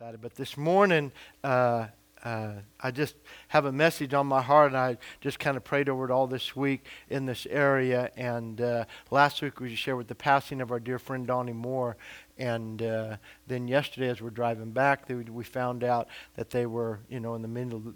excited. But this morning, uh, uh, I just have a message on my heart, and I just kind of prayed over it all this week in this area. And uh, last week we shared with the passing of our dear friend Donnie Moore. And uh, then yesterday, as we're driving back, they, we found out that they were, you know, in the middle.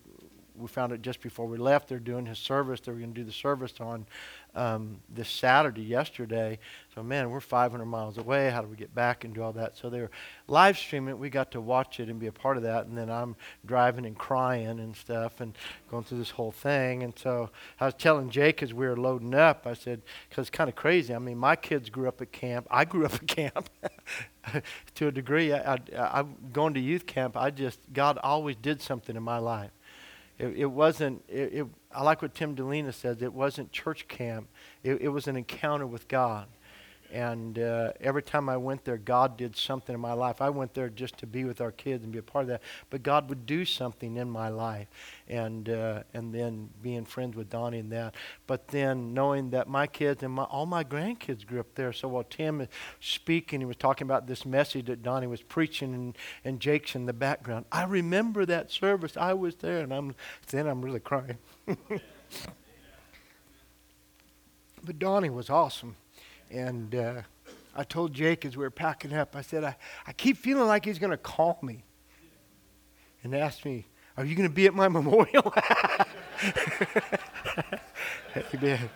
We found it just before we left. They're doing his service. They were going to do the service on um, this Saturday, yesterday. So, man, we're 500 miles away. How do we get back and do all that? So, they were live streaming. We got to watch it and be a part of that. And then I'm driving and crying and stuff and going through this whole thing. And so, I was telling Jake as we were loading up, I said, because it's kind of crazy. I mean, my kids grew up at camp. I grew up at camp. to a degree, I, I, I, going to youth camp, I just, God always did something in my life. It, it wasn't, it, it, I like what Tim Delina says, it wasn't church camp, it, it was an encounter with God. And uh, every time I went there, God did something in my life. I went there just to be with our kids and be a part of that. But God would do something in my life. And, uh, and then being friends with Donnie and that. But then knowing that my kids and my, all my grandkids grew up there. So while Tim is speaking, he was talking about this message that Donnie was preaching, and, and Jake's in the background. I remember that service. I was there. And I'm, then I'm really crying. but Donnie was awesome. And uh, I told Jake as we were packing up, I said, I, I keep feeling like he's going to call me and ask me, Are you going to be at my memorial? Amen.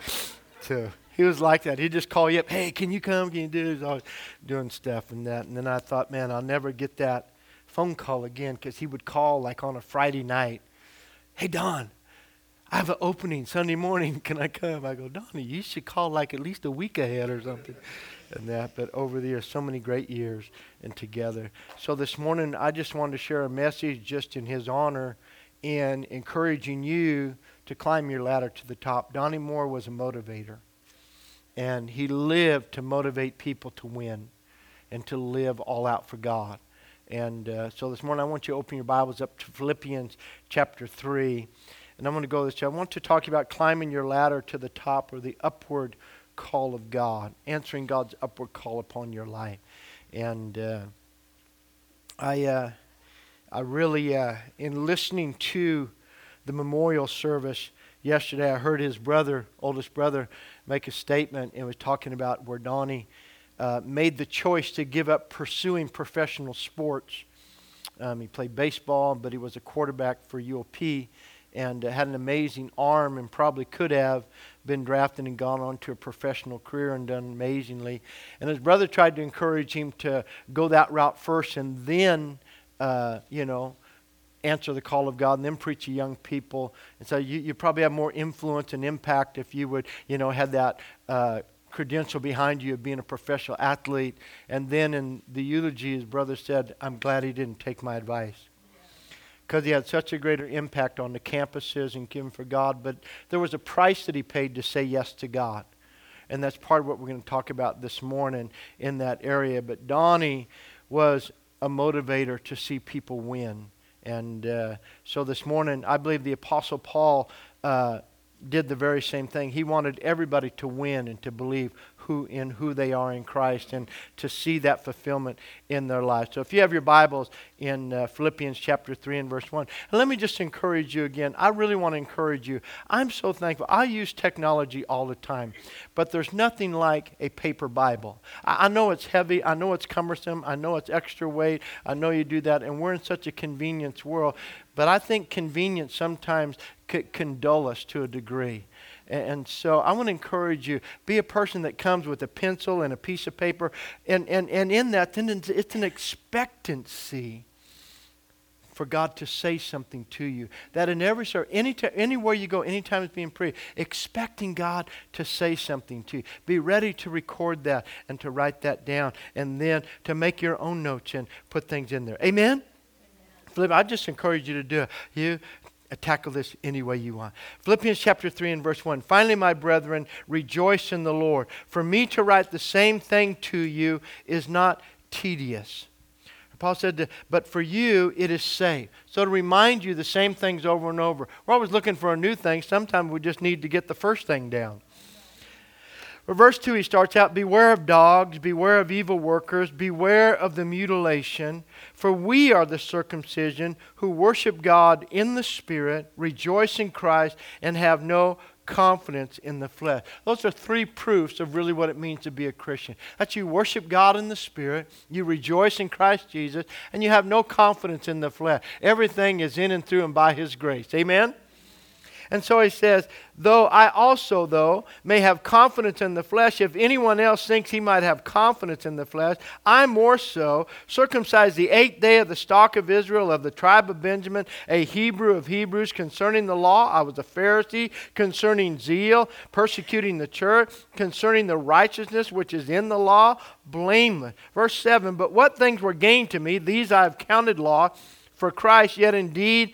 So he was like that. He'd just call you up, Hey, can you come? Can you do? He's always doing stuff and that. And then I thought, Man, I'll never get that phone call again because he would call like on a Friday night. Hey, Don, I have an opening Sunday morning. Can I come? I go, Donnie, you should call like at least a week ahead or something. and that, but over the years, so many great years and together. So this morning, I just wanted to share a message just in his honor in encouraging you to climb your ladder to the top. Donnie Moore was a motivator, and he lived to motivate people to win and to live all out for God. And uh, so this morning, I want you to open your Bibles up to Philippians chapter 3 and I'm going to go this way. I want to talk about climbing your ladder to the top or the upward call of God, answering God's upward call upon your life. And uh, I, uh, I really, uh, in listening to the memorial service yesterday, I heard his brother, oldest brother, make a statement and was talking about where Donnie uh, made the choice to give up pursuing professional sports. Um, he played baseball, but he was a quarterback for UOP and uh, had an amazing arm and probably could have been drafted and gone on to a professional career and done amazingly. And his brother tried to encourage him to go that route first and then, uh, you know, answer the call of God and then preach to young people. And so you, you probably have more influence and impact if you would, you know, had that uh, credential behind you of being a professional athlete. And then in the eulogy, his brother said, I'm glad he didn't take my advice because he had such a greater impact on the campuses and giving for God. But there was a price that he paid to say yes to God. And that's part of what we're going to talk about this morning in that area. But Donnie was a motivator to see people win. And uh, so this morning, I believe the Apostle Paul uh, did the very same thing. He wanted everybody to win and to believe who in who they are in Christ and to see that fulfillment in their lives. So if you have your Bibles in uh, Philippians chapter 3 and verse 1, and let me just encourage you again. I really want to encourage you. I'm so thankful. I use technology all the time, but there's nothing like a paper Bible. I, I know it's heavy, I know it's cumbersome, I know it's extra weight, I know you do that, and we're in such a convenience world. But I think convenience sometimes can dull us to a degree. And so I want to encourage you be a person that comes with a pencil and a piece of paper. And, and, and in that, it's an expectancy for God to say something to you. That in every service, any anywhere you go, anytime it's being prayed, expecting God to say something to you. Be ready to record that and to write that down and then to make your own notes and put things in there. Amen? Amen. I just encourage you to do it. You tackle this any way you want. Philippians chapter 3 and verse 1. Finally, my brethren, rejoice in the Lord. For me to write the same thing to you is not tedious. Paul said, but for you it is safe. So to remind you the same things over and over. We're always looking for a new thing. Sometimes we just need to get the first thing down. Verse 2, he starts out Beware of dogs, beware of evil workers, beware of the mutilation. For we are the circumcision who worship God in the Spirit, rejoice in Christ, and have no confidence in the flesh. Those are three proofs of really what it means to be a Christian. That you worship God in the Spirit, you rejoice in Christ Jesus, and you have no confidence in the flesh. Everything is in and through and by His grace. Amen? And so he says, Though I also, though, may have confidence in the flesh, if anyone else thinks he might have confidence in the flesh, I more so, circumcised the eighth day of the stock of Israel, of the tribe of Benjamin, a Hebrew of Hebrews, concerning the law, I was a Pharisee, concerning zeal, persecuting the church, concerning the righteousness which is in the law, blameless. Verse 7 But what things were gained to me, these I have counted loss for Christ, yet indeed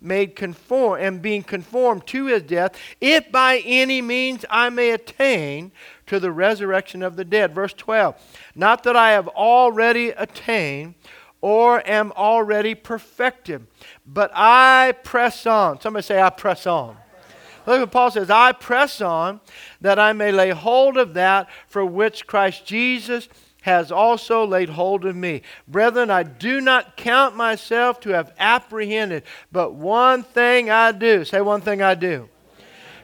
made conform and being conformed to his death, if by any means I may attain to the resurrection of the dead. Verse 12. Not that I have already attained or am already perfected, but I press on. Somebody say, I press on. Look what Paul says, I press on that I may lay hold of that for which Christ Jesus has also laid hold of me. Brethren, I do not count myself to have apprehended, but one thing I do. Say one thing I do.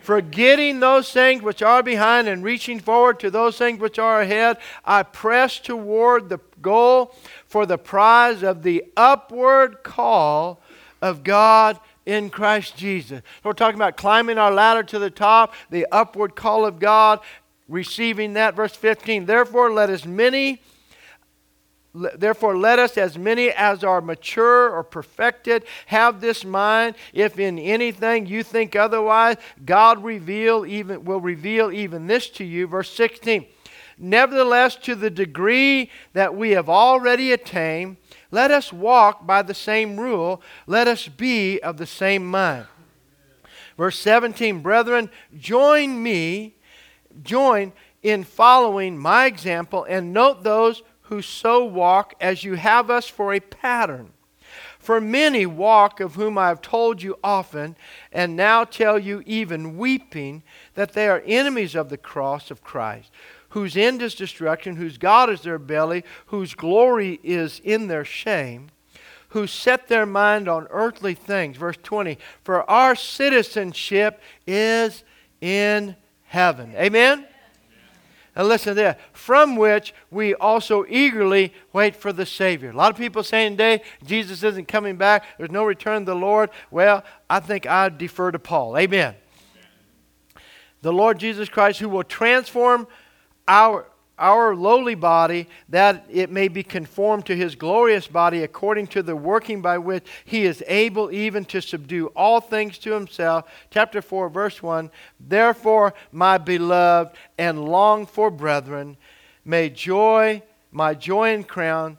Forgetting those things which are behind and reaching forward to those things which are ahead, I press toward the goal for the prize of the upward call of God in Christ Jesus. We're talking about climbing our ladder to the top, the upward call of God, receiving that. Verse 15, therefore let as many Therefore, let us, as many as are mature or perfected, have this mind. If in anything you think otherwise, God reveal even, will reveal even this to you. Verse 16. Nevertheless, to the degree that we have already attained, let us walk by the same rule. Let us be of the same mind. Verse 17. Brethren, join me join in following my example and note those who so walk as you have us for a pattern. For many walk, of whom I have told you often, and now tell you even weeping, that they are enemies of the cross of Christ, whose end is destruction, whose God is their belly, whose glory is in their shame, who set their mind on earthly things. Verse 20 For our citizenship is in heaven. Amen? And listen there, from which we also eagerly wait for the Savior. A lot of people saying today Jesus isn't coming back, there's no return of the Lord. Well, I think I defer to Paul. Amen. The Lord Jesus Christ, who will transform our our lowly body that it may be conformed to his glorious body according to the working by which he is able even to subdue all things to himself. Chapter 4, verse 1 Therefore, my beloved and longed for brethren, may joy, my joy and crown,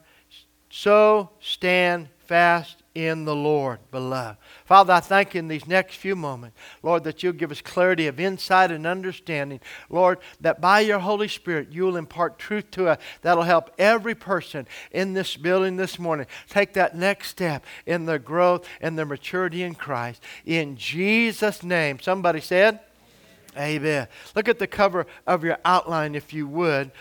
so stand fast in the Lord, beloved. Father, I thank you in these next few moments, Lord, that you'll give us clarity of insight and understanding. Lord, that by your Holy Spirit, you'll impart truth to us that'll help every person in this building this morning take that next step in their growth and their maturity in Christ. In Jesus' name. Somebody said, Amen. Look at the cover of your outline, if you would.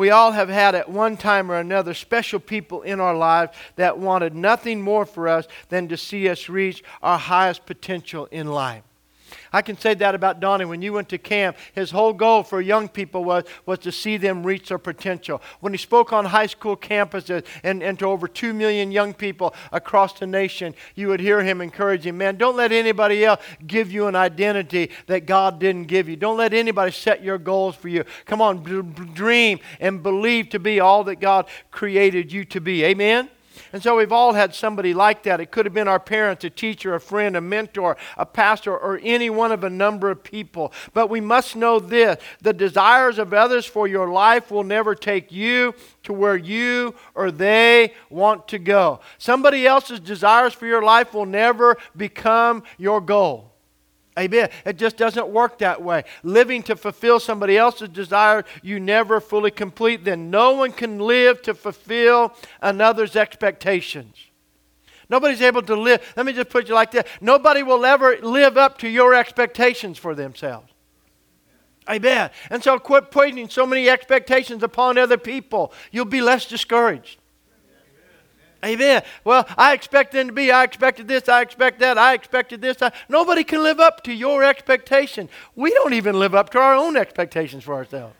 We all have had at one time or another special people in our lives that wanted nothing more for us than to see us reach our highest potential in life. I can say that about Donnie. When you went to camp, his whole goal for young people was, was to see them reach their potential. When he spoke on high school campuses and, and to over 2 million young people across the nation, you would hear him encouraging, man, don't let anybody else give you an identity that God didn't give you. Don't let anybody set your goals for you. Come on, dream and believe to be all that God created you to be. Amen? And so we've all had somebody like that. It could have been our parents, a teacher, a friend, a mentor, a pastor, or any one of a number of people. But we must know this the desires of others for your life will never take you to where you or they want to go. Somebody else's desires for your life will never become your goal. Amen. It just doesn't work that way. Living to fulfill somebody else's desire, you never fully complete. Then no one can live to fulfill another's expectations. Nobody's able to live. Let me just put you like that. Nobody will ever live up to your expectations for themselves. Amen. And so quit putting so many expectations upon other people. You'll be less discouraged. Amen. Well, I expect them to be. I expected this. I expect that. I expected this. I, nobody can live up to your expectation. We don't even live up to our own expectations for ourselves.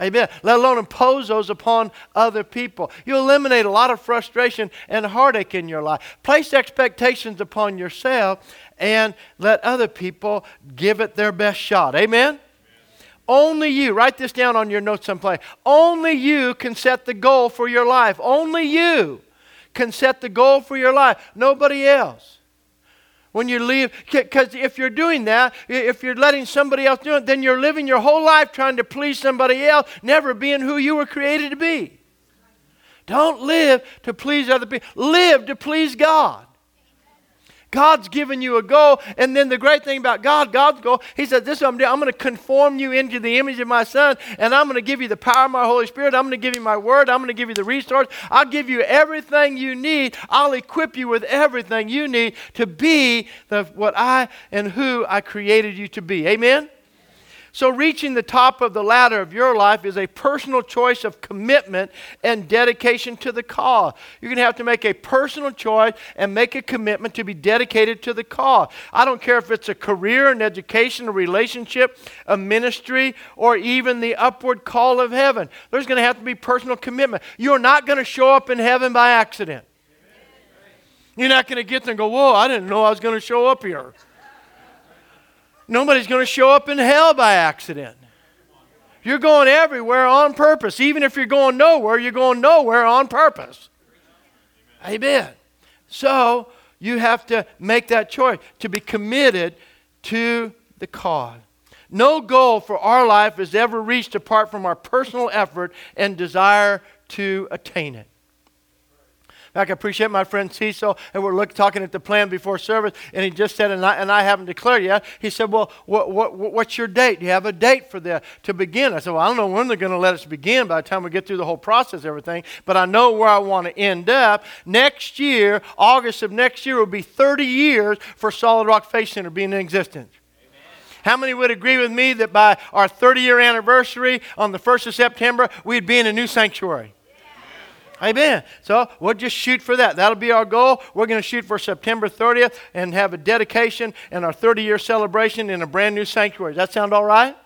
Amen. Let alone impose those upon other people. You eliminate a lot of frustration and heartache in your life. Place expectations upon yourself and let other people give it their best shot. Amen. Only you, write this down on your notes someplace. Only you can set the goal for your life. Only you can set the goal for your life, nobody else. When you leave, because if you're doing that, if you're letting somebody else do it, then you're living your whole life trying to please somebody else, never being who you were created to be. Don't live to please other people, live to please God. God's given you a goal. And then the great thing about God, God's goal, He said, This is what I'm doing. I'm going to conform you into the image of my Son, and I'm going to give you the power of my Holy Spirit. I'm going to give you my word. I'm going to give you the resource. I'll give you everything you need. I'll equip you with everything you need to be the, what I and who I created you to be. Amen? So, reaching the top of the ladder of your life is a personal choice of commitment and dedication to the cause. You're going to have to make a personal choice and make a commitment to be dedicated to the cause. I don't care if it's a career, an education, a relationship, a ministry, or even the upward call of heaven. There's going to have to be personal commitment. You're not going to show up in heaven by accident. You're not going to get there and go, Whoa, I didn't know I was going to show up here. Nobody's going to show up in hell by accident. You're going everywhere on purpose. Even if you're going nowhere, you're going nowhere on purpose. Amen. So you have to make that choice to be committed to the cause. No goal for our life is ever reached apart from our personal effort and desire to attain it. I appreciate my friend Cecil, and we're look, talking at the plan before service, and he just said, and I, and I haven't declared yet. He said, Well, what, what, what's your date? Do you have a date for the to begin? I said, Well, I don't know when they're going to let us begin by the time we get through the whole process, everything, but I know where I want to end up. Next year, August of next year, will be 30 years for Solid Rock Faith Center being in existence. How many would agree with me that by our 30 year anniversary on the 1st of September, we'd be in a new sanctuary? Amen. So we'll just shoot for that. That'll be our goal. We're going to shoot for September 30th and have a dedication and our 30 year celebration in a brand new sanctuary. Does that sound all right?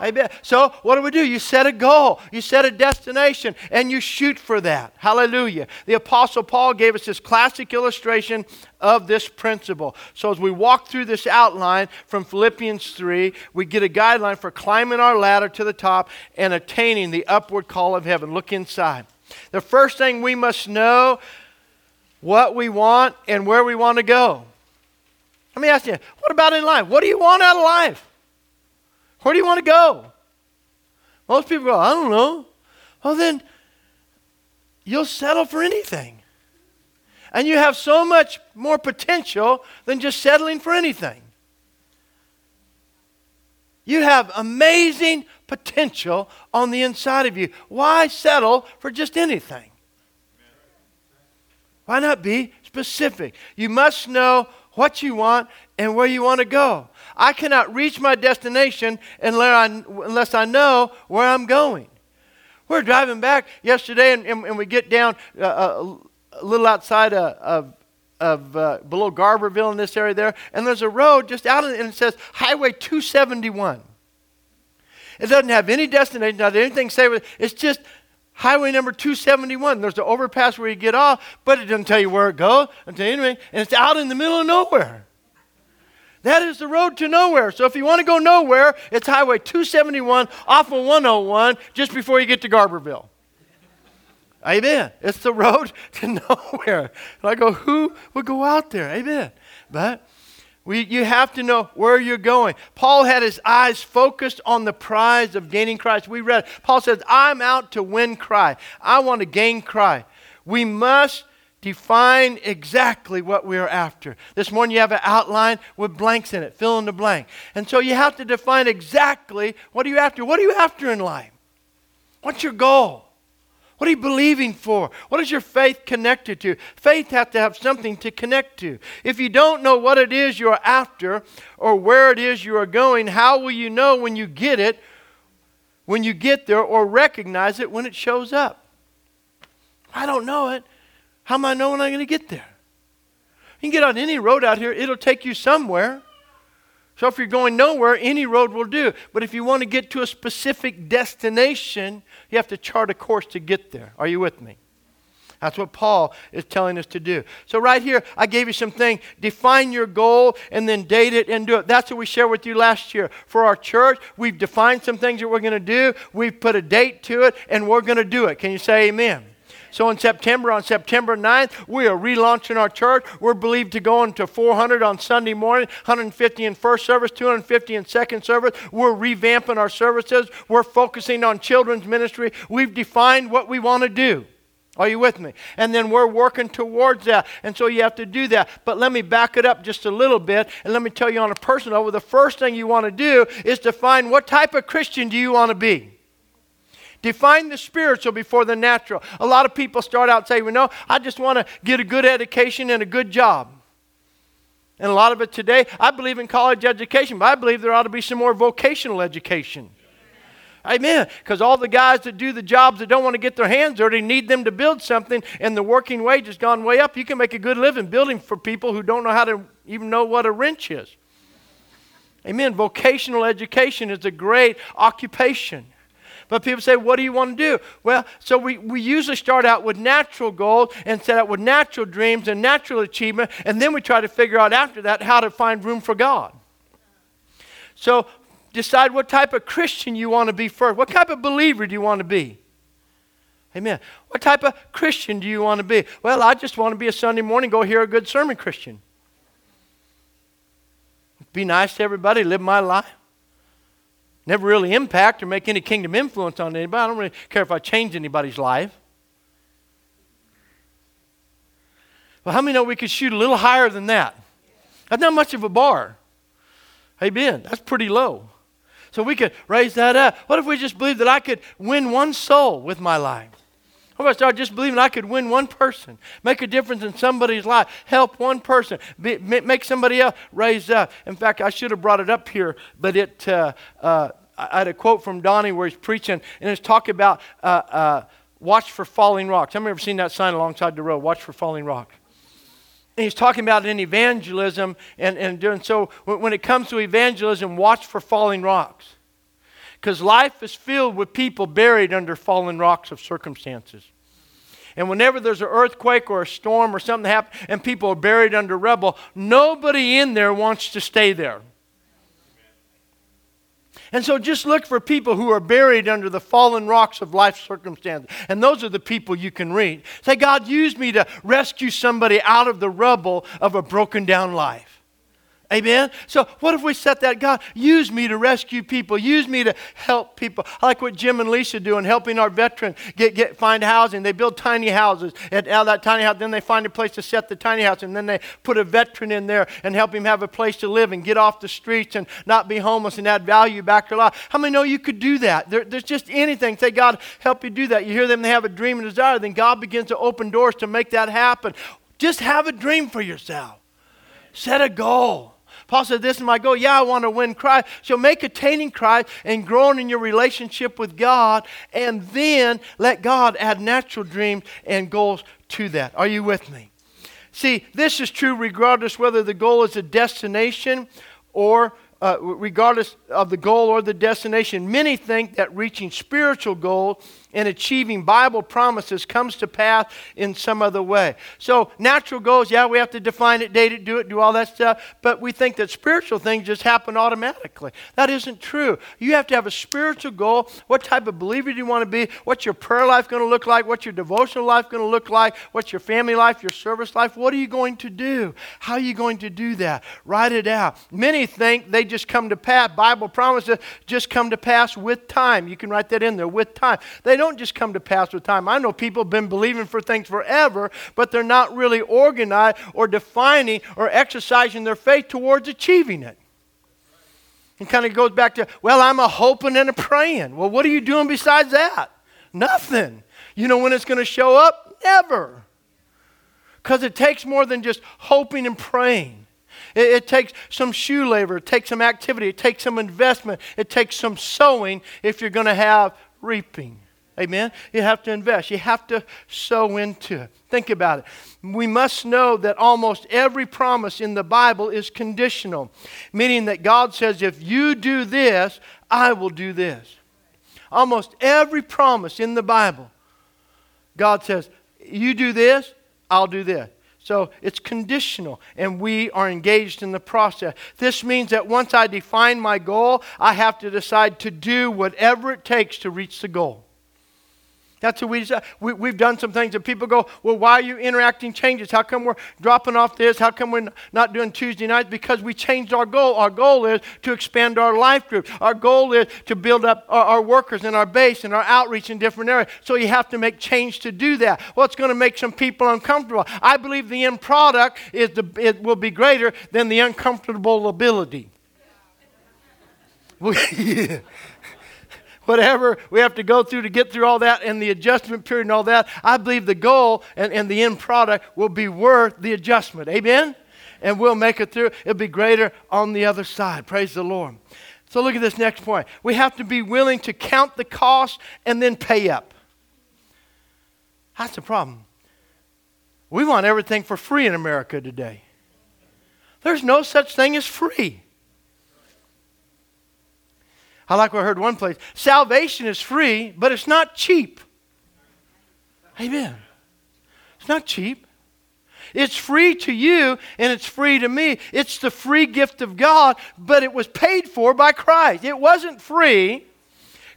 Amen. So, what do we do? You set a goal, you set a destination, and you shoot for that. Hallelujah. The Apostle Paul gave us this classic illustration of this principle. So, as we walk through this outline from Philippians 3, we get a guideline for climbing our ladder to the top and attaining the upward call of heaven. Look inside. The first thing we must know what we want and where we want to go. Let me ask you, what about in life? What do you want out of life? Where do you want to go? Most people go, I don't know. Well, then you'll settle for anything. And you have so much more potential than just settling for anything. You have amazing potential on the inside of you. Why settle for just anything? Why not be specific? You must know what you want and where you want to go. I cannot reach my destination unless I know where I'm going. We're driving back yesterday and, and, and we get down uh, uh a little outside of, of of uh, below Garberville in this area there, and there's a road just out, and it says Highway 271. It doesn't have any destination, not anything say It's just highway number 271. There's the overpass where you get off, but it doesn't tell you where it goes. You anything, and it's out in the middle of nowhere. That is the road to nowhere. So if you want to go nowhere, it's Highway 271 off of 101 just before you get to Garberville. Amen. It's the road to nowhere. And I go, who would go out there? Amen. But we, you have to know where you're going. Paul had his eyes focused on the prize of gaining Christ. We read, Paul says, I'm out to win Christ. I want to gain Christ. We must define exactly what we are after. This morning you have an outline with blanks in it, fill in the blank. And so you have to define exactly what are you after? What are you after in life? What's your goal? What are you believing for? What is your faith connected to? Faith has to have something to connect to. If you don't know what it is you're after or where it is you are going, how will you know when you get it, when you get there, or recognize it when it shows up? I don't know it. How am I knowing I'm going to get there? You can get on any road out here, it'll take you somewhere. So if you're going nowhere, any road will do. But if you want to get to a specific destination, you have to chart a course to get there. Are you with me? That's what Paul is telling us to do. So, right here, I gave you some things. Define your goal and then date it and do it. That's what we shared with you last year. For our church, we've defined some things that we're going to do, we've put a date to it, and we're going to do it. Can you say amen? So in September, on September 9th, we are relaunching our church. We're believed to go into 400 on Sunday morning, 150 in first service, 250 in second service. We're revamping our services. We're focusing on children's ministry. We've defined what we want to do. Are you with me? And then we're working towards that. And so you have to do that. But let me back it up just a little bit and let me tell you on a personal level the first thing you want to do is to find what type of Christian do you want to be? Define the spiritual before the natural. A lot of people start out saying, well, no, I just want to get a good education and a good job. And a lot of it today, I believe in college education, but I believe there ought to be some more vocational education. Amen. Because all the guys that do the jobs that don't want to get their hands dirty need them to build something, and the working wage has gone way up. You can make a good living building for people who don't know how to even know what a wrench is. Amen. Vocational education is a great occupation. But people say, What do you want to do? Well, so we, we usually start out with natural goals and set out with natural dreams and natural achievement, and then we try to figure out after that how to find room for God. So decide what type of Christian you want to be first. What type of believer do you want to be? Amen. What type of Christian do you want to be? Well, I just want to be a Sunday morning, go hear a good sermon Christian. Be nice to everybody, live my life never really impact or make any kingdom influence on anybody. I don't really care if I change anybody's life. Well, how many know we could shoot a little higher than that? That's not much of a bar. Hey, Ben, that's pretty low. So we could raise that up. What if we just believed that I could win one soul with my life? What if I start just believing I could win one person, make a difference in somebody's life, help one person, be, make somebody else raise up? In fact, I should have brought it up here, but it, uh, uh, I had a quote from Donnie where he's preaching, and it's talking about uh, uh watch for falling rocks. Have you ever seen that sign alongside the road? Watch for falling rocks. And he's talking about in evangelism, and, and doing so when it comes to evangelism, watch for falling rocks. Because life is filled with people buried under fallen rocks of circumstances. And whenever there's an earthquake or a storm or something happens and people are buried under rubble, nobody in there wants to stay there. And so just look for people who are buried under the fallen rocks of life circumstances. And those are the people you can reach. Say, God, use me to rescue somebody out of the rubble of a broken down life. Amen? So, what if we set that? God, use me to rescue people. Use me to help people. I like what Jim and Lisa do in helping our veterans get, get, find housing. They build tiny houses. And out of that tiny house, then they find a place to set the tiny house. And then they put a veteran in there and help him have a place to live and get off the streets and not be homeless and add value back to life. How many know you could do that? There, there's just anything. Say, God, help you do that. You hear them, they have a dream and desire. Then God begins to open doors to make that happen. Just have a dream for yourself, set a goal. Paul said, This is my goal. Yeah, I want to win Christ. So make attaining Christ and growing in your relationship with God, and then let God add natural dreams and goals to that. Are you with me? See, this is true regardless whether the goal is a destination or uh, regardless of the goal or the destination. Many think that reaching spiritual goals in achieving Bible promises comes to pass in some other way. So, natural goals, yeah, we have to define it, date it, do it, do all that stuff, but we think that spiritual things just happen automatically. That isn't true. You have to have a spiritual goal. What type of believer do you want to be? What's your prayer life going to look like? What's your devotional life going to look like? What's your family life, your service life? What are you going to do? How are you going to do that? Write it out. Many think they just come to pass. Bible promises just come to pass with time. You can write that in there with time. They don't just come to pass with time. I know people have been believing for things forever, but they're not really organized or defining or exercising their faith towards achieving it. And kind of goes back to, well, I'm a hoping and a praying. Well, what are you doing besides that? Nothing. You know when it's going to show up? Never. Because it takes more than just hoping and praying. It, it, takes some shoe labor, it takes some activity, it takes some investment, it takes some sowing if you're going to have reaping. Amen? You have to invest. You have to sow into it. Think about it. We must know that almost every promise in the Bible is conditional, meaning that God says, if you do this, I will do this. Almost every promise in the Bible, God says, you do this, I'll do this. So it's conditional, and we are engaged in the process. This means that once I define my goal, I have to decide to do whatever it takes to reach the goal. That's what we decide. We, we've done some things that people go, well, why are you interacting changes? How come we're dropping off this? How come we're not doing Tuesday nights? Because we changed our goal. Our goal is to expand our life group. Our goal is to build up our, our workers and our base and our outreach in different areas. So you have to make change to do that. Well, it's going to make some people uncomfortable. I believe the end product is the, it will be greater than the uncomfortable ability. whatever we have to go through to get through all that and the adjustment period and all that, I believe the goal and, and the end product will be worth the adjustment. Amen? And we'll make it through. It'll be greater on the other side. Praise the Lord. So look at this next point. We have to be willing to count the cost and then pay up. That's the problem. We want everything for free in America today. There's no such thing as free. I like what I heard one place salvation is free, but it's not cheap. Amen. It's not cheap. It's free to you and it's free to me. It's the free gift of God, but it was paid for by Christ. It wasn't free.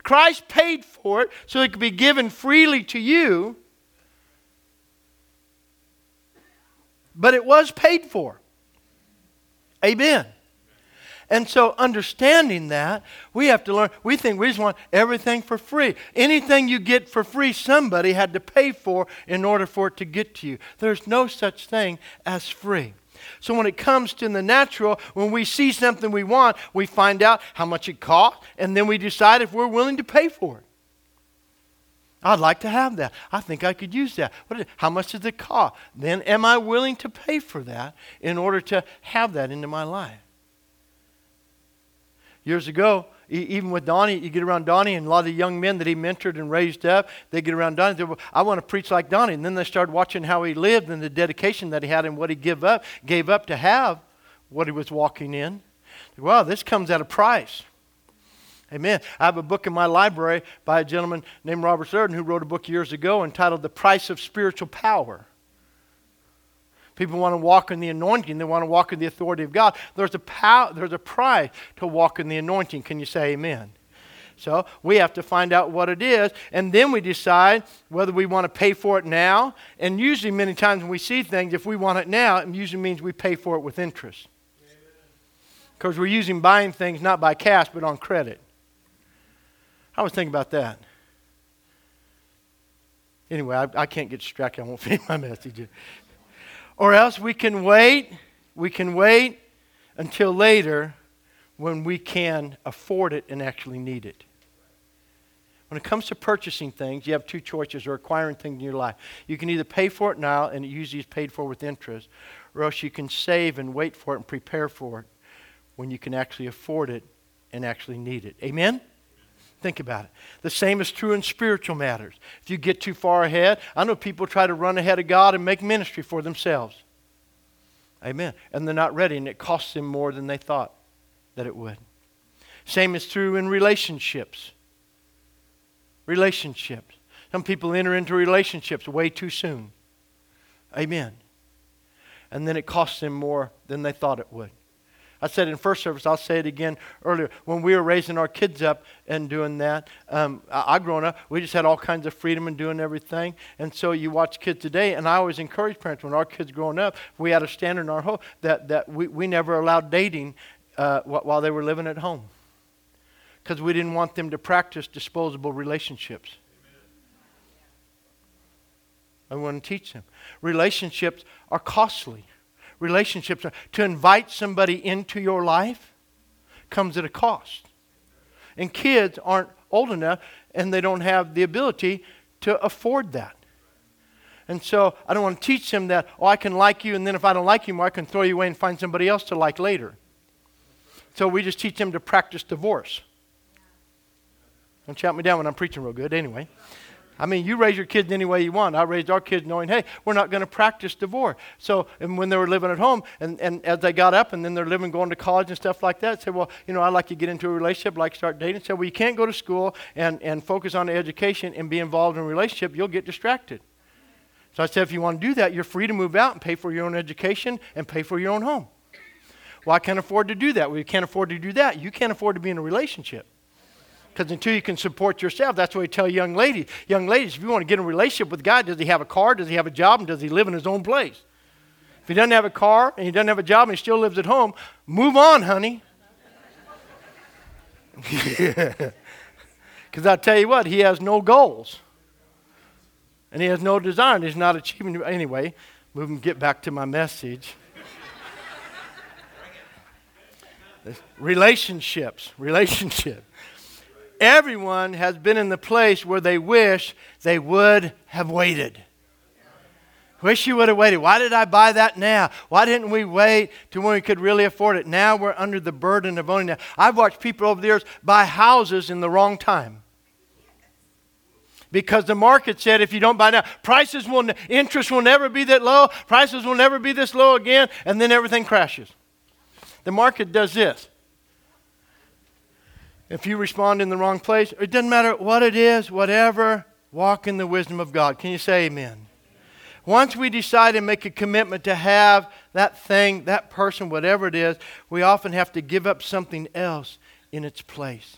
Christ paid for it so it could be given freely to you, but it was paid for. Amen. And so, understanding that, we have to learn. We think we just want everything for free. Anything you get for free, somebody had to pay for in order for it to get to you. There's no such thing as free. So, when it comes to the natural, when we see something we want, we find out how much it costs, and then we decide if we're willing to pay for it. I'd like to have that. I think I could use that. Is, how much does it cost? Then, am I willing to pay for that in order to have that into my life? Years ago, even with Donnie, you get around Donnie, and a lot of the young men that he mentored and raised up, they get around Donnie. They go, I want to preach like Donnie. And then they started watching how he lived and the dedication that he had and what he gave up, gave up to have what he was walking in. Wow, this comes at a price. Amen. I have a book in my library by a gentleman named Robert Surden who wrote a book years ago entitled The Price of Spiritual Power. People want to walk in the anointing. They want to walk in the authority of God. There's a, power, there's a price to walk in the anointing. Can you say amen? So we have to find out what it is, and then we decide whether we want to pay for it now. And usually, many times when we see things, if we want it now, it usually means we pay for it with interest. Because we're using buying things not by cash, but on credit. I was thinking about that. Anyway, I, I can't get distracted. I won't finish my message. Or else we can wait, we can wait until later when we can afford it and actually need it. When it comes to purchasing things, you have two choices or acquiring things in your life. You can either pay for it now, and it usually is paid for with interest, or else you can save and wait for it and prepare for it when you can actually afford it and actually need it. Amen? Think about it. The same is true in spiritual matters. If you get too far ahead, I know people try to run ahead of God and make ministry for themselves. Amen. And they're not ready, and it costs them more than they thought that it would. Same is true in relationships. Relationships. Some people enter into relationships way too soon. Amen. And then it costs them more than they thought it would. I said in first service, I'll say it again earlier. When we were raising our kids up and doing that, um, I, I grown up, we just had all kinds of freedom in doing everything. And so you watch kids today, and I always encourage parents when our kids growing up, we had a standard in our home that, that we, we never allowed dating uh, while they were living at home because we didn't want them to practice disposable relationships. I want to teach them. Relationships are costly. Relationships to invite somebody into your life comes at a cost. And kids aren't old enough and they don't have the ability to afford that. And so I don't want to teach them that, oh, I can like you, and then if I don't like you more, I can throw you away and find somebody else to like later. So we just teach them to practice divorce. Don't shout me down when I'm preaching real good, anyway. I mean, you raise your kids any way you want. I raised our kids knowing, hey, we're not going to practice divorce. So, and when they were living at home, and, and as they got up and then they're living, going to college and stuff like that, said, well, you know, I'd like to get into a relationship, like start dating. Said, well, you can't go to school and, and focus on education and be involved in a relationship. You'll get distracted. So I said, if you want to do that, you're free to move out and pay for your own education and pay for your own home. Well, I can't afford to do that. Well, you can't afford to do that. You can't afford to be in a relationship. Because until you can support yourself, that's what we tell young ladies. Young ladies, if you want to get in a relationship with God, does he have a car? Does he have a job? And does he live in his own place? If he doesn't have a car and he doesn't have a job and he still lives at home, move on, honey. Because I tell you what, he has no goals. And he has no desire, and he's not achieving. Anyway, move and get back to my message. relationships, relationships. Everyone has been in the place where they wish they would have waited. Wish you would have waited. Why did I buy that now? Why didn't we wait to when we could really afford it? Now we're under the burden of owning that. I've watched people over the years buy houses in the wrong time. Because the market said if you don't buy now, prices will, interest will never be that low, prices will never be this low again, and then everything crashes. The market does this if you respond in the wrong place, it doesn't matter what it is, whatever, walk in the wisdom of God. Can you say amen? Once we decide and make a commitment to have that thing, that person, whatever it is, we often have to give up something else in its place.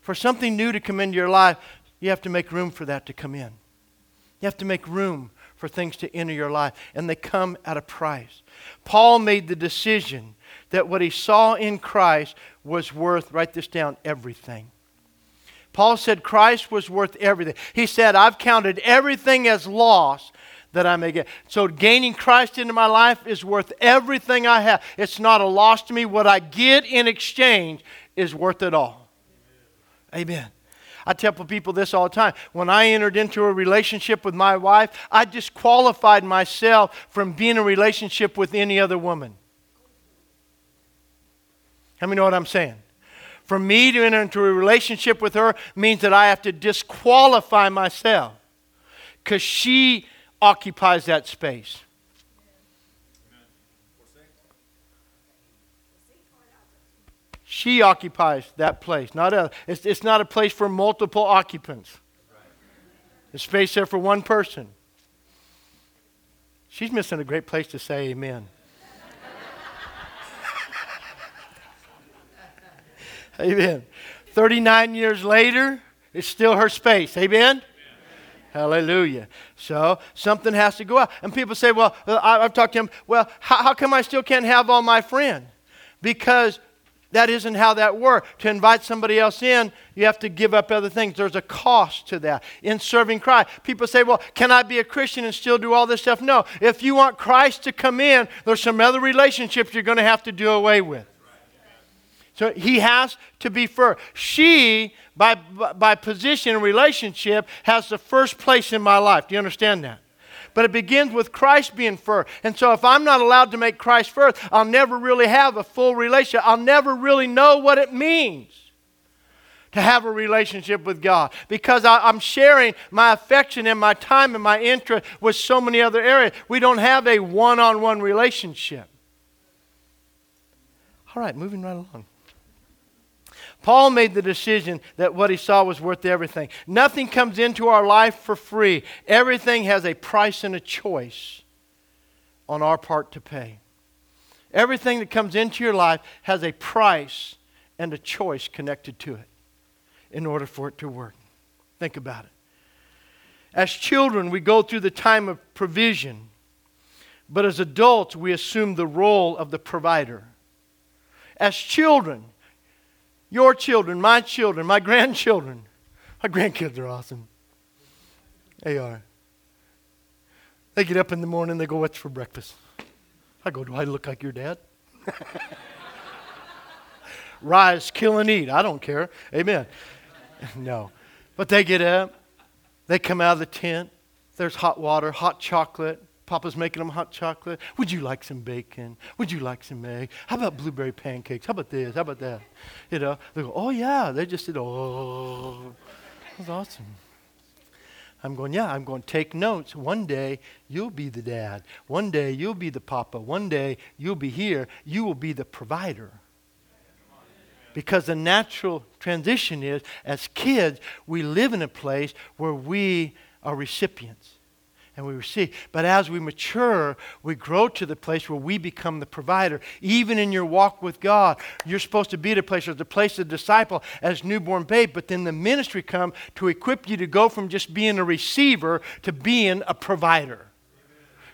For something new to come into your life, you have to make room for that to come in. You have to make room for things to enter your life, and they come at a price. Paul made the decision that what he saw in Christ was worth, write this down, everything. Paul said Christ was worth everything. He said, I've counted everything as loss that I may get. So gaining Christ into my life is worth everything I have. It's not a loss to me. What I get in exchange is worth it all. Amen. I tell people this all the time. When I entered into a relationship with my wife, I disqualified myself from being in a relationship with any other woman. How many know what I'm saying? For me to enter into a relationship with her means that I have to disqualify myself because she occupies that space. She occupies that place. Not a, it's, it's not a place for multiple occupants. There's space there for one person. She's missing a great place to say amen. Amen. 39 years later, it's still her space. Amen? Amen? Hallelujah. So something has to go out. And people say, well, uh, I've talked to him, well, how, how come I still can't have all my friends? Because that isn't how that works. To invite somebody else in, you have to give up other things. There's a cost to that in serving Christ. People say, well, can I be a Christian and still do all this stuff? No. If you want Christ to come in, there's some other relationships you're going to have to do away with. So he has to be first. She, by, by position and relationship, has the first place in my life. Do you understand that? But it begins with Christ being first. And so if I'm not allowed to make Christ first, I'll never really have a full relationship. I'll never really know what it means to have a relationship with God because I, am sharing my affection and my time and my interest with so many other areas. We don't have a one on one relationship. All right, moving right along. Paul made the decision that what he saw was worth everything. Nothing comes into our life for free, everything has a price and a choice on our part to pay. Everything that comes into your life has a price and a choice connected to it in order for it to work. Think about it. As children, we go through the time of provision, but as adults, we assume the role of the provider. As children, your children, my children, my grandchildren, my grandkids are awesome. They are. They get up in the morning, they go, What's for breakfast? I go, Do I look like your dad? Rise, kill, and eat. I don't care. Amen. no. But they get up, they come out of the tent. There's hot water, hot chocolate. Papa's making them hot chocolate. Would you like some bacon? Would you like some egg? How about blueberry pancakes? How about this? How about that? You know, they go, oh yeah. They just said, oh, that's awesome. I'm going, yeah, I'm going to take notes. One day you'll be the dad. One day you'll be the papa. One day you'll be here. You will be the provider. Because the natural transition is, as kids, we live in a place where we are recipients and we receive. But as we mature, we grow to the place where we become the provider. Even in your walk with God, you're supposed to be at a place as the place of disciple as newborn babe, but then the ministry come to equip you to go from just being a receiver to being a provider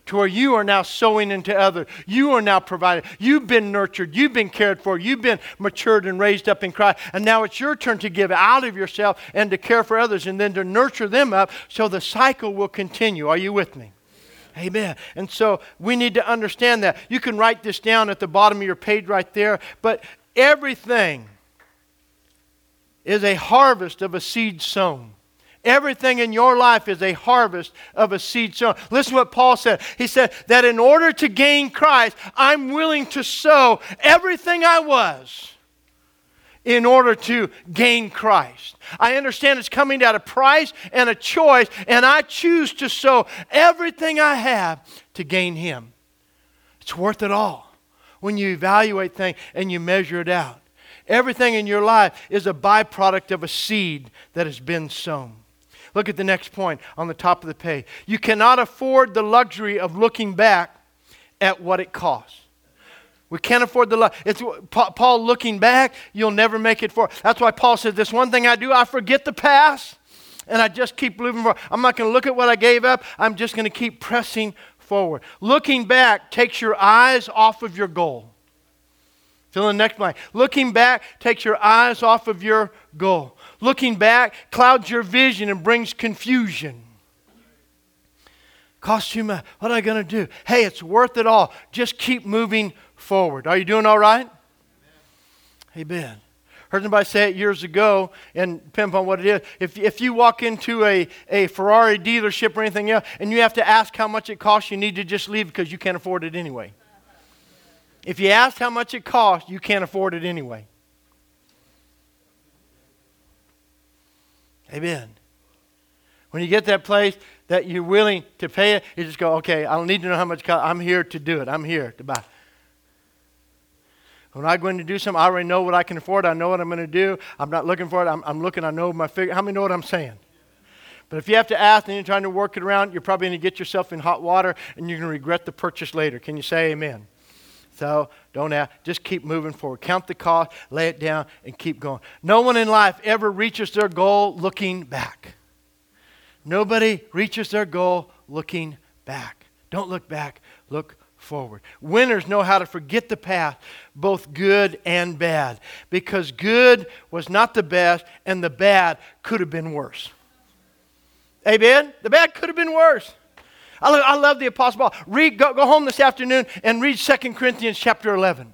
to where you are now sowing into others. You are now providing. You've been nurtured. You've been cared for. You've been matured and raised up in Christ. And now it's your turn to give out of yourself and to care for others and then to nurture them up so the cycle will continue. Are you with me? Amen. And so we need to understand that. You can write this down at the bottom of your page right there. But everything is a harvest of a seed sown. Everything in your life is a harvest of a seed sown. Listen to what Paul said. He said that in order to gain Christ, I'm willing to sow everything I was in order to gain Christ. I understand it's coming at a price and a choice, and I choose to sow everything I have to gain Him. It's worth it all when you evaluate things and you measure it out. Everything in your life is a byproduct of a seed that has been sown. Look at the next point on the top of the page. You cannot afford the luxury of looking back at what it costs. We can't afford the lu- it's Paul looking back, you'll never make it forward. That's why Paul says this one thing I do, I forget the past and I just keep moving forward. I'm not going to look at what I gave up. I'm just going to keep pressing forward. Looking back takes your eyes off of your goal. Fill in the next line. Looking back takes your eyes off of your goal. Looking back clouds your vision and brings confusion. Cost you much. What am I going to do? Hey, it's worth it all. Just keep moving forward. Are you doing all right? Amen. Heard somebody say it years ago, and depending on what it is. If, if you walk into a, a Ferrari dealership or anything else, and you have to ask how much it costs, you need to just leave because you can't afford it anyway. If you ask how much it costs, you can't afford it anyway. Amen. When you get that place that you're willing to pay it, you just go, okay, I don't need to know how much cost. I'm here to do it. I'm here to buy. When I go in to do something, I already know what I can afford. I know what I'm going to do. I'm not looking for it. I'm, I'm looking. I know my figure. How many know what I'm saying? But if you have to ask and you're trying to work it around, you're probably going to get yourself in hot water and you're going to regret the purchase later. Can you say amen? So don't ask. Just keep moving forward. Count the cost, lay it down, and keep going. No one in life ever reaches their goal looking back. Nobody reaches their goal looking back. Don't look back, look forward. Winners know how to forget the past, both good and bad, because good was not the best and the bad could have been worse. Amen? The bad could have been worse. I love, I love the Apostle Paul. Read, go, go home this afternoon and read 2 Corinthians chapter 11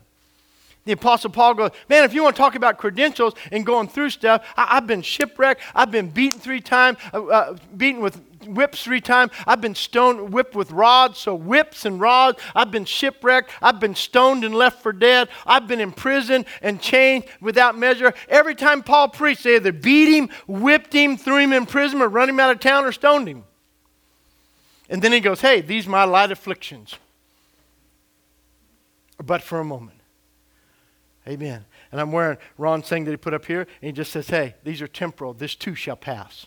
the Apostle Paul goes, Man, if you want to talk about credentials and going through stuff, I, have been shipwrecked. I've been beaten three times, uh, uh, beaten with whips three times. I've been stoned, whipped with rods, so whips and rods. I've been shipwrecked. I've been stoned and left for dead. I've been in prison and chained without measure. Every time Paul preached, they either beat him, whipped him, threw him in prison, or run him out of town, or stoned him. And then he goes, Hey, these my light afflictions. But for a moment. Amen. And I'm wearing Ron's thing that he put up here, and he just says, hey, these are temporal. This too shall pass.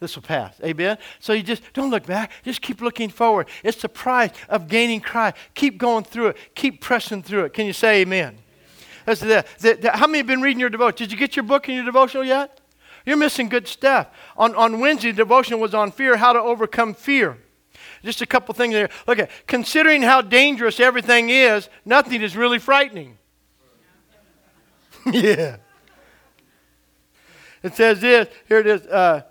This will pass. Amen? So you just don't look back. Just keep looking forward. It's the price of gaining Christ. Keep going through it. Keep pressing through it. Can you say amen? That's how many have been reading your devotion? Did you get your book and your devotional yet? You're missing good stuff. On, on Wednesday, devotion was on fear, how to overcome fear. Just a couple things there. Look at considering how dangerous everything is, nothing is really frightening. yeah. It says this, here it is. Uh,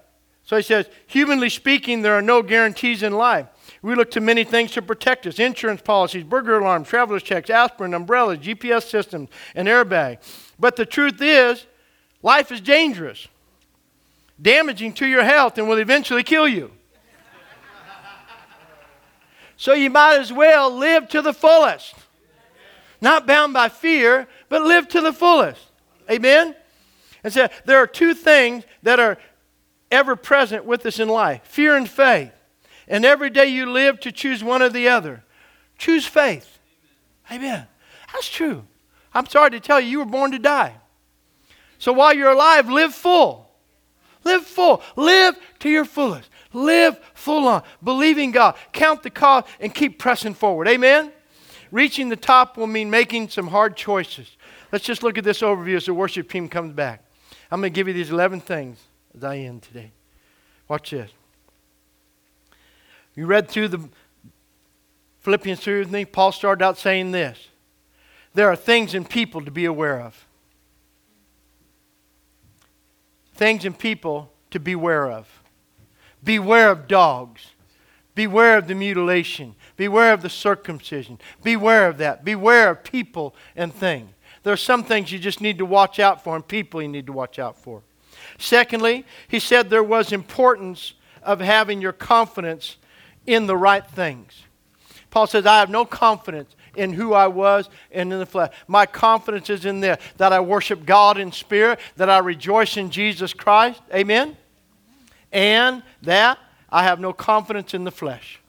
so he says, humanly speaking, there are no guarantees in life. We look to many things to protect us insurance policies, burglar alarms, traveler's checks, aspirin, umbrellas, GPS systems, and airbag. But the truth is, life is dangerous, damaging to your health, and will eventually kill you. so you might as well live to the fullest. Not bound by fear, but live to the fullest. Amen? And so there are two things that are ever present with us in life fear and faith. And every day you live to choose one or the other. Choose faith. Amen. That's true. I'm sorry to tell you, you were born to die. So while you're alive, live full. Live full. Live to your fullest. Live full on. Believing God. Count the cost and keep pressing forward. Amen? Reaching the top will mean making some hard choices. Let's just look at this overview as the worship team comes back. I'm going to give you these 11 things as I end today. Watch this. You read through the Philippians 3 with me. Paul started out saying this There are things and people to be aware of. Things and people to beware of. Beware of dogs. Beware of the mutilation. Beware of the circumcision. Beware of that. Beware of people and things. There are some things you just need to watch out for, and people you need to watch out for. Secondly, he said there was importance of having your confidence in the right things. Paul says, I have no confidence in who I was and in the flesh. My confidence is in this that I worship God in spirit, that I rejoice in Jesus Christ. Amen. And that I have no confidence in the flesh.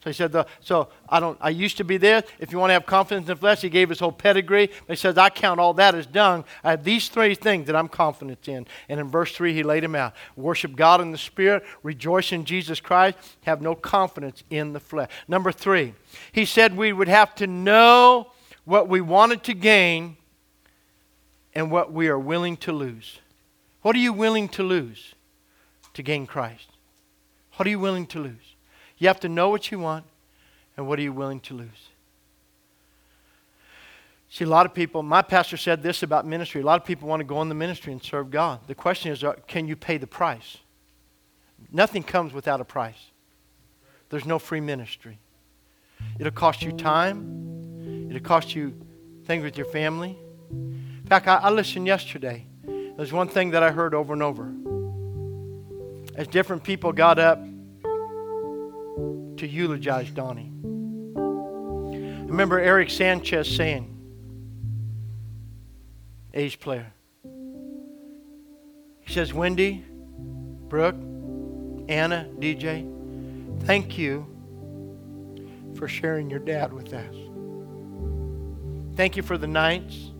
So he said, the, so I don't I used to be this. If you want to have confidence in the flesh, he gave his whole pedigree. But he says, I count all that as dung. I have these three things that I'm confident in. And in verse 3, he laid them out. Worship God in the Spirit, rejoice in Jesus Christ, have no confidence in the flesh. Number three, he said we would have to know what we wanted to gain and what we are willing to lose. What are you willing to lose to gain Christ? What are you willing to lose? You have to know what you want and what are you willing to lose. See, a lot of people, my pastor said this about ministry. A lot of people want to go in the ministry and serve God. The question is, uh, can you pay the price? Nothing comes without a price. There's no free ministry. It'll cost you time, it'll cost you things with your family. In fact, I, I listened yesterday. There's one thing that I heard over and over. As different people got up to eulogize Donnie. I remember Eric Sanchez saying, ace player. He says, Wendy, Brooke, Anna, DJ, thank you for sharing your dad with us. Thank you for the nights,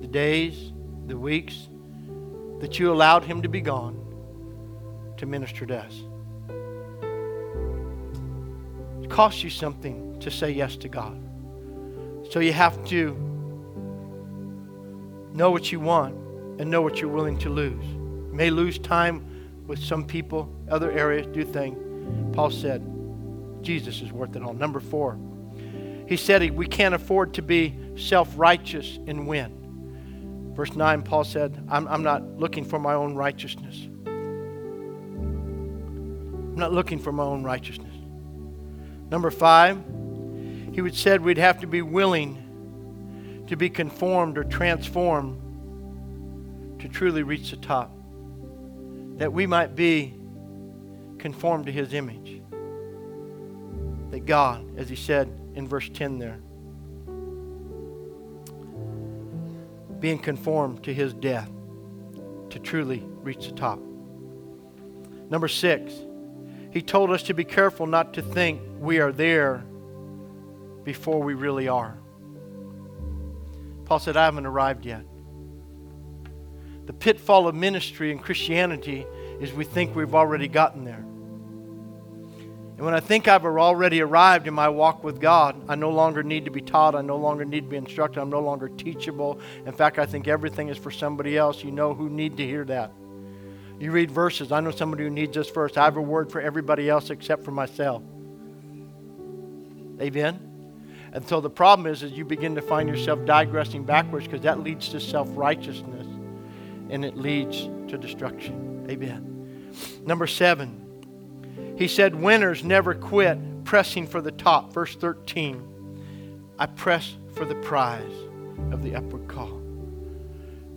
the days, the weeks that you allowed him to be gone to minister to us costs you something to say yes to God. So you have to know what you want and know what you're willing to lose. You may lose time with some people, other areas, do things. Paul said, Jesus is worth it all. Number four, he said we can't afford to be self righteous and win. Verse 9, Paul said, I'm, I'm not looking for my own righteousness. I'm not looking for my own righteousness. Number five, he would said we'd have to be willing to be conformed or transformed to truly reach the top. That we might be conformed to his image. That God, as he said in verse 10 there, being conformed to his death to truly reach the top. Number six, he told us to be careful not to think we are there before we really are. Paul said, I haven't arrived yet. The pitfall of ministry and Christianity is we think we've already gotten there. And when I think I've already arrived in my walk with God, I no longer need to be taught. I no longer need to be instructed. I'm no longer teachable. In fact, I think everything is for somebody else. You know who need to hear that. You read verses. I know somebody who needs this verse. I have a word for everybody else except for myself. Amen? And so the problem is, is you begin to find yourself digressing backwards because that leads to self-righteousness and it leads to destruction. Amen. Number seven, he said, Winners never quit pressing for the top. Verse 13, I press for the prize of the upward call.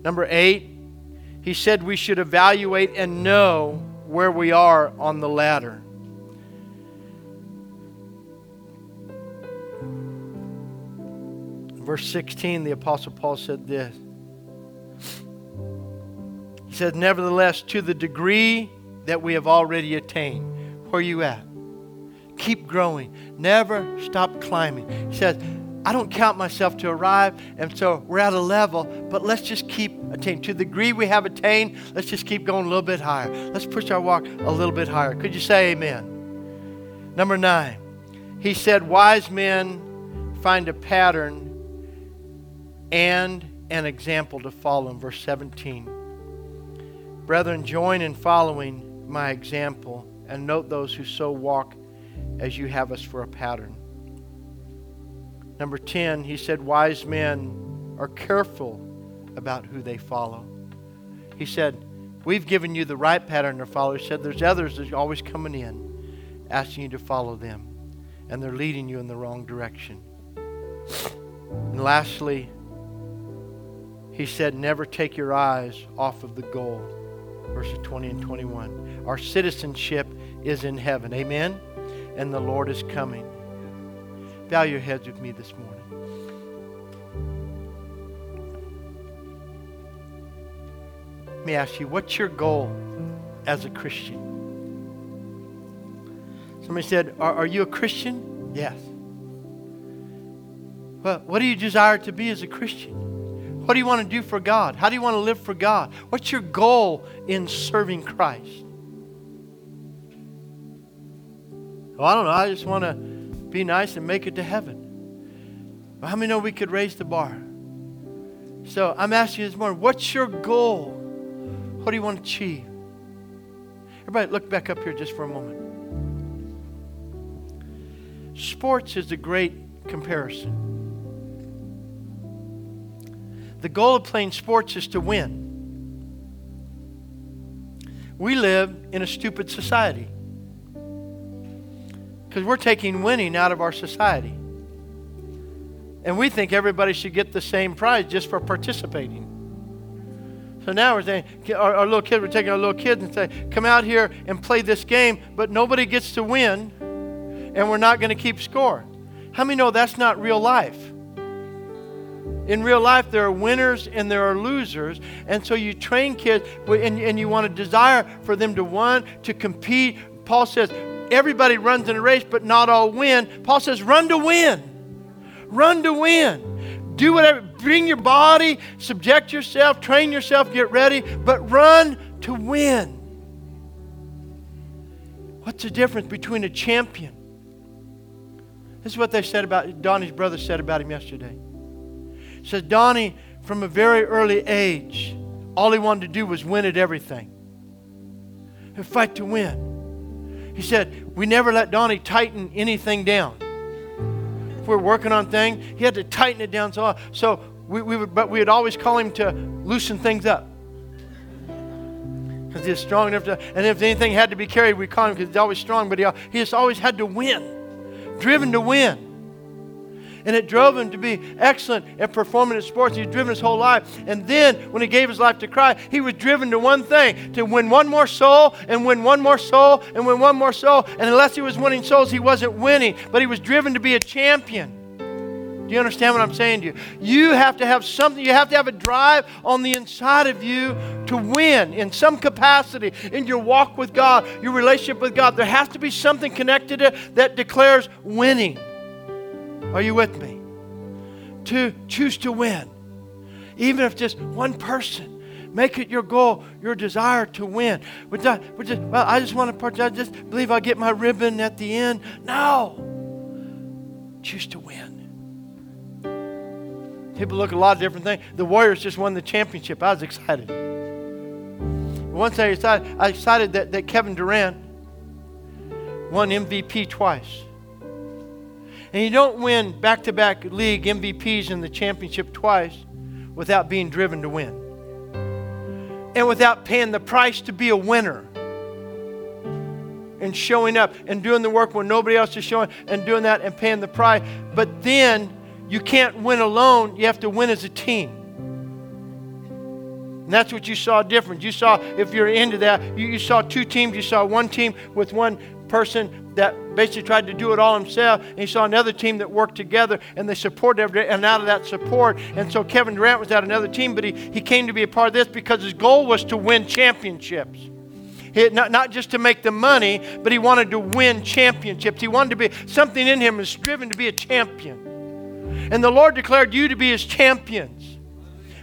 Number eight, he said we should evaluate and know where we are on the ladder. Verse 16, the Apostle Paul said this. He said, Nevertheless, to the degree that we have already attained, where you at? Keep growing. Never stop climbing. He says, I don't count myself to arrive, and so we're at a level, but let's just keep attaining. To the degree we have attained, let's just keep going a little bit higher. Let's push our walk a little bit higher. Could you say amen? Number nine, he said, Wise men find a pattern and an example to follow in verse 17. Brethren, join in following my example and note those who so walk as you have us for a pattern. Number 10, he said, Wise men are careful about who they follow. He said, We've given you the right pattern to follow. He said, There's others that are always coming in, asking you to follow them, and they're leading you in the wrong direction. And lastly, he said, Never take your eyes off of the goal verses 20 and 21. Our citizenship is in heaven. Amen? And the Lord is coming. Bow your heads with me this morning. Let me ask you, what's your goal as a Christian? Somebody said, Are, are you a Christian? Yes. Well, what do you desire to be as a Christian? What do you want to do for God? How do you want to live for God? What's your goal in serving Christ? Well, I don't know. I just want to be nice and make it to heaven. Well, how many know we could raise the bar? So I'm asking you this morning, what's your goal? What do you want to achieve? Everybody, look back up here just for a moment. Sports is a great comparison. The goal of playing sports is to win. We live in a stupid society because we're taking winning out of our society. And we think everybody should get the same prize just for participating. So now we're saying, our, our, little kids, we're taking our little kids and say, come out here and play this game, but nobody gets to win, and we're not going to keep score. How many know that's not real life? In real life, there are winners and there are losers. And so you train kids and, and you want a desire for them to want, to compete. Paul says, everybody runs in a race, but not all win. Paul says, run to win. Run to win. Do whatever. Bring your body, subject yourself, train yourself, get ready, but run to win. What's the difference between a champion? This is what they said about Donnie's brother said about him yesterday says Donnie, from a very early age, all he wanted to do was win at everything and fight to win. He said, We never let Donnie tighten anything down. If we are working on things, he had to tighten it down. So, uh, so we, we would, but we would always call him to loosen things up. Because he's strong enough to, and if anything had to be carried, we call him because he's always strong, but he, he just always had to win, driven to win and it drove him to be excellent at performing in sports. He was driven his whole life. And then when he gave his life to Christ, he was driven to one thing to win one more soul and win one more soul and win one more soul. And unless he was winning souls, he wasn't winning, but he was driven to be a champion. Do you understand what I'm saying to you? You have to have something, you have to have a drive on the inside of you to win in some capacity in your walk with God, your relationship with God. There has to be something connected to that declares winning. Are you with me? To choose to win. Even if just one person. Make it your goal, your desire to win. But just, well, I just want to, I just believe I'll get my ribbon at the end. No. Choose to win. People look at a lot of different things. The Warriors just won the championship. I was excited. Once I decided, I decided that, that Kevin Durant won MVP twice. And you don't win back to back league MVPs in the championship twice without being driven to win and without paying the price to be a winner and showing up and doing the work when nobody else is showing and doing that and paying the price. But then you can't win alone, you have to win as a team. And that's what you saw different. You saw, if you're into that, you, you saw two teams. You saw one team with one person that basically tried to do it all himself, and you saw another team that worked together and they supported every day, and out of that support. And so Kevin Durant was at another team, but he, he came to be a part of this because his goal was to win championships. He, not, not just to make the money, but he wanted to win championships. He wanted to be, something in him was driven to be a champion. And the Lord declared you to be his champions.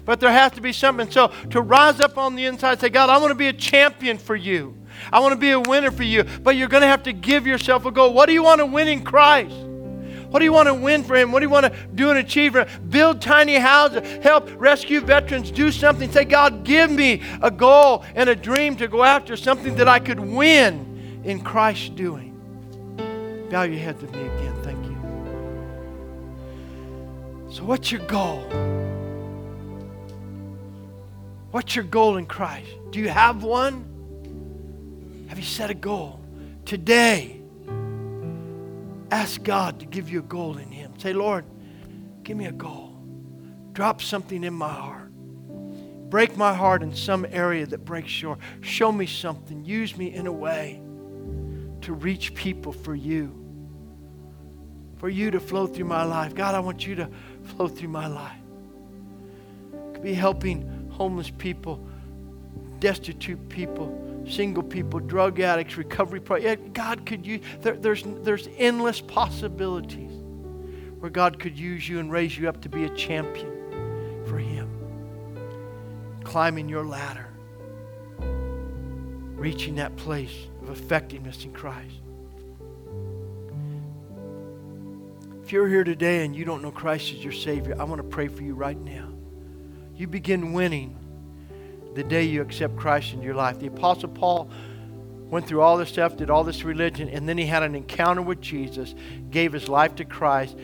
But there has to be something. So to rise up on the inside, say, God, I want to be a champion for you. I want to be a winner for you. But you're going to have to give yourself a goal. What do you want to win in Christ? What do you want to win for Him? What do you want to do and achieve for Him? Build tiny houses, help rescue veterans, do something. Say, God, give me a goal and a dream to go after, something that I could win in Christ's doing. Bow your head with me again. Thank you. So, what's your goal? What's your goal in Christ? Do you have one? Have you set a goal? Today, ask God to give you a goal in Him. Say, Lord, give me a goal. Drop something in my heart. Break my heart in some area that breaks your. Show me something. Use me in a way to reach people for you. For you to flow through my life. God, I want you to flow through my life. Could be helping homeless people, destitute people single people, drug addicts, recovery. Pro- yeah, God could use, there, there's, there's endless possibilities where God could use you and raise you up to be a champion for Him. Climbing your ladder, reaching that place of effectiveness in Christ. If you're here today and you don't know Christ as your Savior, I want to pray for you right now. You begin winning the day you accept Christ in your life. The Apostle Paul went through all this stuff, did all this religion, and then he had an encounter with Jesus, gave his life to Christ,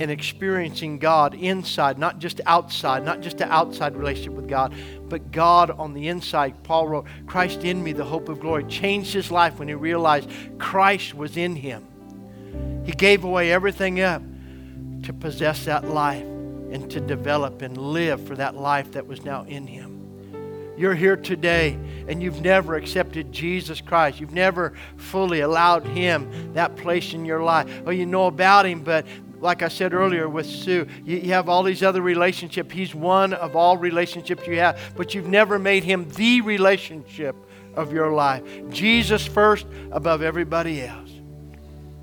and experiencing God inside, not just outside, not just an outside relationship with God, but God on the inside. Paul wrote, Christ in me, the hope of glory, changed his life when he realized Christ was in him. He gave away everything up to possess that life and to develop and live for that life that was now in him you're here today and you've never accepted Jesus Christ, you've never fully allowed Him that place in your life, or you know about Him, but like I said earlier with Sue, you, you have all these other relationships. He's one of all relationships you have, but you've never made Him the relationship of your life. Jesus first above everybody else.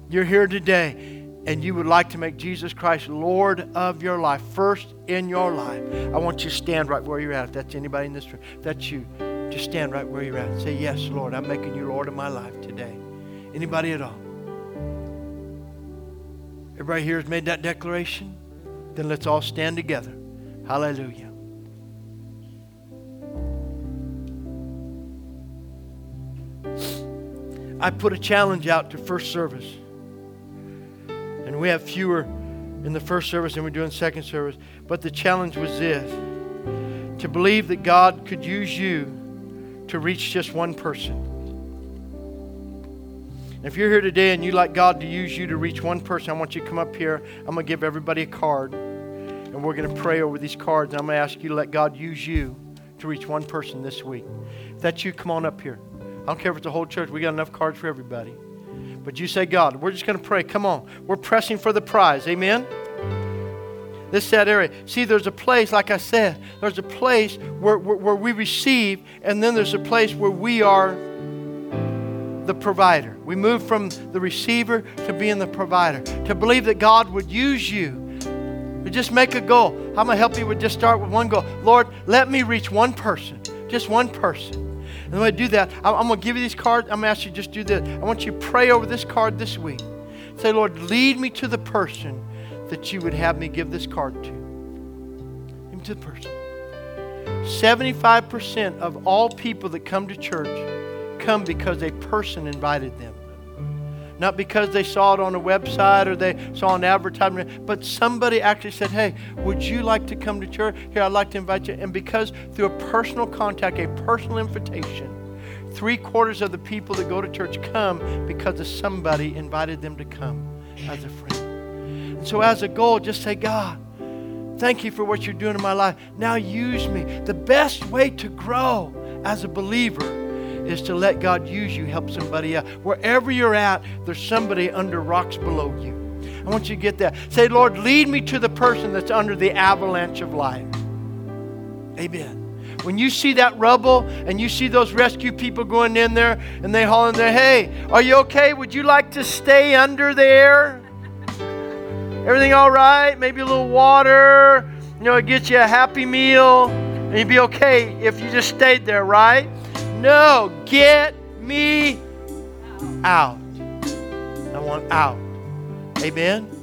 You're here today and you would like to make Jesus Christ Lord of your life, first in your life, I want you to stand right where you're at. If that's anybody in this room, that's you, just stand right where you're at. Say, Yes, Lord, I'm making you Lord of my life today. Anybody at all? Everybody here has made that declaration? Then let's all stand together. Hallelujah. I put a challenge out to first service and we have fewer in the first service than we do in second service. But the challenge was this to believe that God could use you to reach just one person. If you're here today and you'd like God to use you to reach one person, I want you to come up here. I'm going to give everybody a card. And we're going to pray over these cards. And I'm going to ask you to let God use you to reach one person this week. If that's you, come on up here. I don't care if it's a whole church. We got enough cards for everybody. But you say, God, we're just going to pray. Come on. We're pressing for the prize. Amen? This sad area. See, there's a place, like I said, there's a place where, where, where we receive, and then there's a place where we are the provider. We move from the receiver to being the provider. To believe that God would use you. To just make a goal. I'm going to help you with just start with one goal. Lord, let me reach one person, just one person. And when I do that, I'm, I'm going to give you these cards. I'm going to ask you just do this. I want you to pray over this card this week. Say, Lord, lead me to the person that you would have me give this card to. Lead me to the person. 75% of all people that come to church come because a person invited them. Not because they saw it on a website or they saw an advertisement, but somebody actually said, Hey, would you like to come to church? Here, I'd like to invite you. And because through a personal contact, a personal invitation, three quarters of the people that go to church come because of somebody invited them to come as a friend. And so, as a goal, just say, God, thank you for what you're doing in my life. Now use me. The best way to grow as a believer is to let God use you, help somebody out. Wherever you're at, there's somebody under rocks below you. I want you to get that. Say, Lord, lead me to the person that's under the avalanche of life. Amen. When you see that rubble and you see those rescue people going in there and they haul in there, hey, are you okay? Would you like to stay under there? Everything all right? Maybe a little water, you know, it gets you a happy meal, and you'd be okay if you just stayed there, right? No, get me out. I want out. Amen.